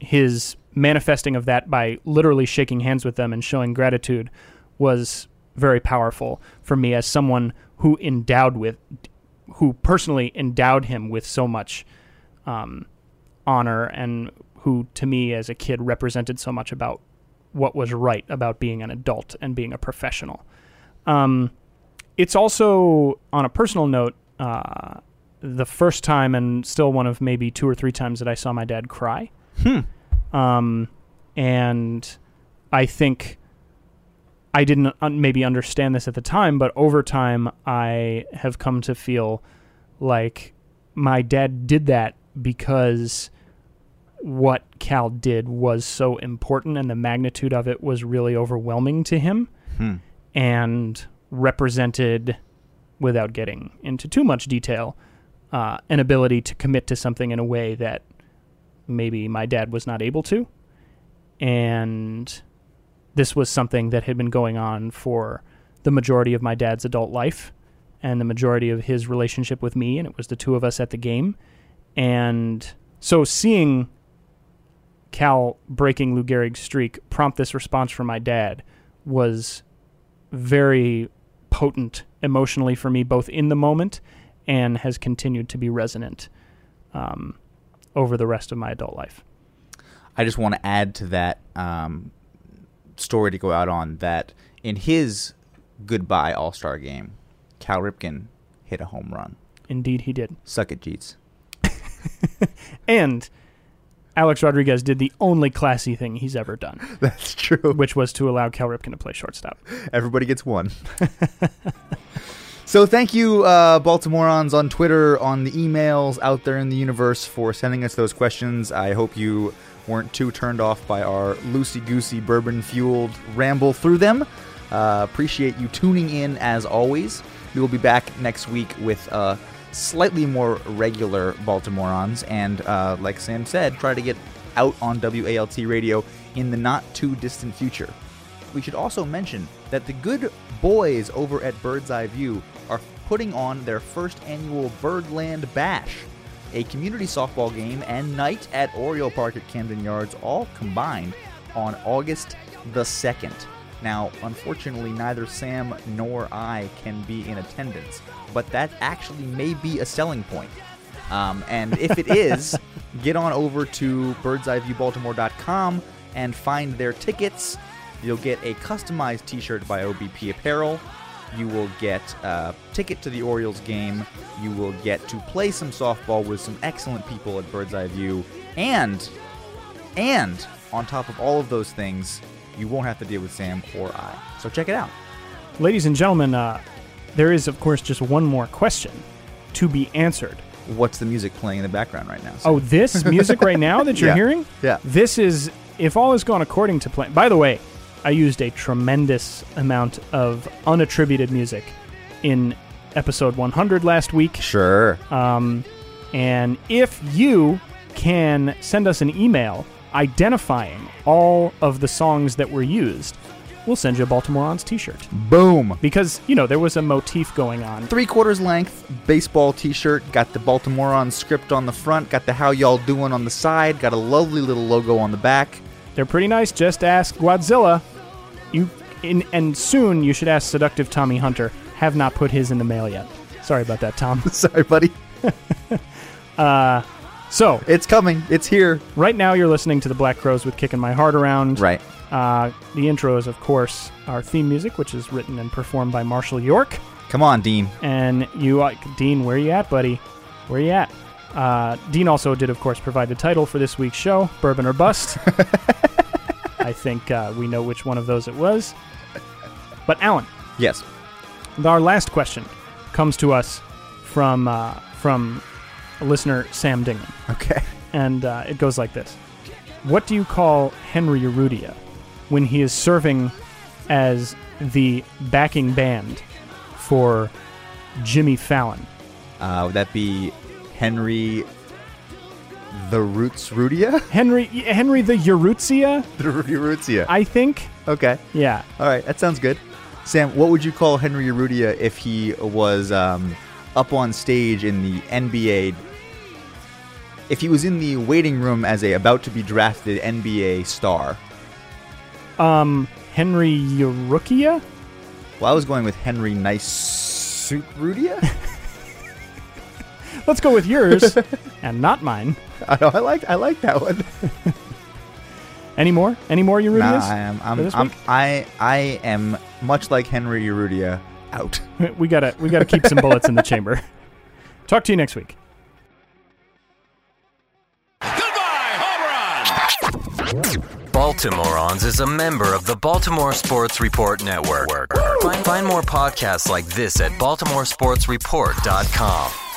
his manifesting of that by literally shaking hands with them and showing gratitude was very powerful for me as someone who endowed with who personally endowed him with so much um, honor and who to me as a kid represented so much about what was right about being an adult and being a professional. Um, it's also on a personal note uh, the first time and still one of maybe two or three times that i saw my dad cry. Um, and I think I didn't un- maybe understand this at the time, but over time, I have come to feel like my dad did that because what Cal did was so important and the magnitude of it was really overwhelming to him Hmm. and represented, without getting into too much detail, uh, an ability to commit to something in a way that maybe my dad was not able to. And this was something that had been going on for the majority of my dad's adult life and the majority of his relationship with me. And it was the two of us at the game. And so seeing Cal breaking Lou Gehrig's streak prompt this response from my dad was very potent emotionally for me, both in the moment and has continued to be resonant um, over the rest of my adult life. I just want to add to that um, story to go out on that in his goodbye All Star game, Cal Ripken hit a home run. Indeed, he did. Suck it, Jeets. And Alex Rodriguez did the only classy thing he's ever done, That's true. which was to allow Cal Ripken to play shortstop. Everybody gets one. so thank you, uh, Baltimoreans on Twitter, on the emails out there in the universe for sending us those questions. I hope you weren't too turned off by our loosey goosey bourbon fueled ramble through them. Uh, appreciate you tuning in as always. We will be back next week with uh, slightly more regular Baltimoreans, and uh, like Sam said, try to get out on WALT radio in the not too distant future. We should also mention that the good boys over at Bird's Eye View are putting on their first annual Birdland Bash, a community softball game and night at Oriole Park at Camden Yards, all combined on August the 2nd. Now, unfortunately, neither Sam nor I can be in attendance, but that actually may be a selling point. Um, and if it is, get on over to birdseyeviewbaltimore.com and find their tickets. You'll get a customized t shirt by OBP Apparel. You will get a ticket to the Orioles game. You will get to play some softball with some excellent people at Bird's Eye View. And, and on top of all of those things, you won't have to deal with Sam or I. So check it out. Ladies and gentlemen, uh, there is, of course, just one more question to be answered. What's the music playing in the background right now? Oh, this music right now that you're Yeah. hearing? Yeah. This is, if all has gone according to plan. By the way, I used a tremendous amount of unattributed music in episode 100 last week. Sure. Um, and if you can send us an email identifying all of the songs that were used, we'll send you a Baltimore Baltimoreans t shirt. Boom. Because, you know, there was a motif going on. Three quarters length baseball t shirt. Got the Baltimore on script on the front. Got the How Y'all Doing on the side. Got a lovely little logo on the back. They're pretty nice. Just ask Godzilla. You in, and soon you should ask seductive Tommy Hunter. Have not put his in the mail yet. Sorry about that, Tom. Sorry, buddy. uh, So It's coming. It's here. right now you're listening to the Black Crowes with "Kicking My Heart Around." Right. Uh, the intro is, of course, our theme music, which is written and performed by Marshall York. Come on, Dean. And you, uh, Dean, where you at, buddy? Where you at? Uh, Dean also did, of course, provide the title for this week's show, Bourbon or Bust. I think uh, we know which one of those it was. But Alan, Yes. our last question comes to us from uh, from listener Sam Dingham, Okay. and uh, it goes like this: What do you call Henry Urrutia when he is serving as the backing band for Jimmy Fallon? Uh, would that be Henry the Roots Rudia? Henry Henry the Urrutia, the Rudy I think. Okay. Yeah. All right, that sounds good. Sam, what would you call Henry Urrutia if he was um, up on stage in the NBA? If he was in the waiting room as a about to be drafted NBA star? Um, Henry Urrutia? Well, I was going with Henry Nice Suit Rudia. Let's go with yours and not mine. I know, I like I like that one. Any more? Any more Urrutias? Nah, I am I'm, I'm? I I am much like Henry Urrutia out. we gotta we gotta keep some bullets in the chamber. Talk to you next week. Goodbye, home run. Baltimoreans is a member of the Baltimore Sports Report Network. Find, find more podcasts like this at baltimoresportsreport.com.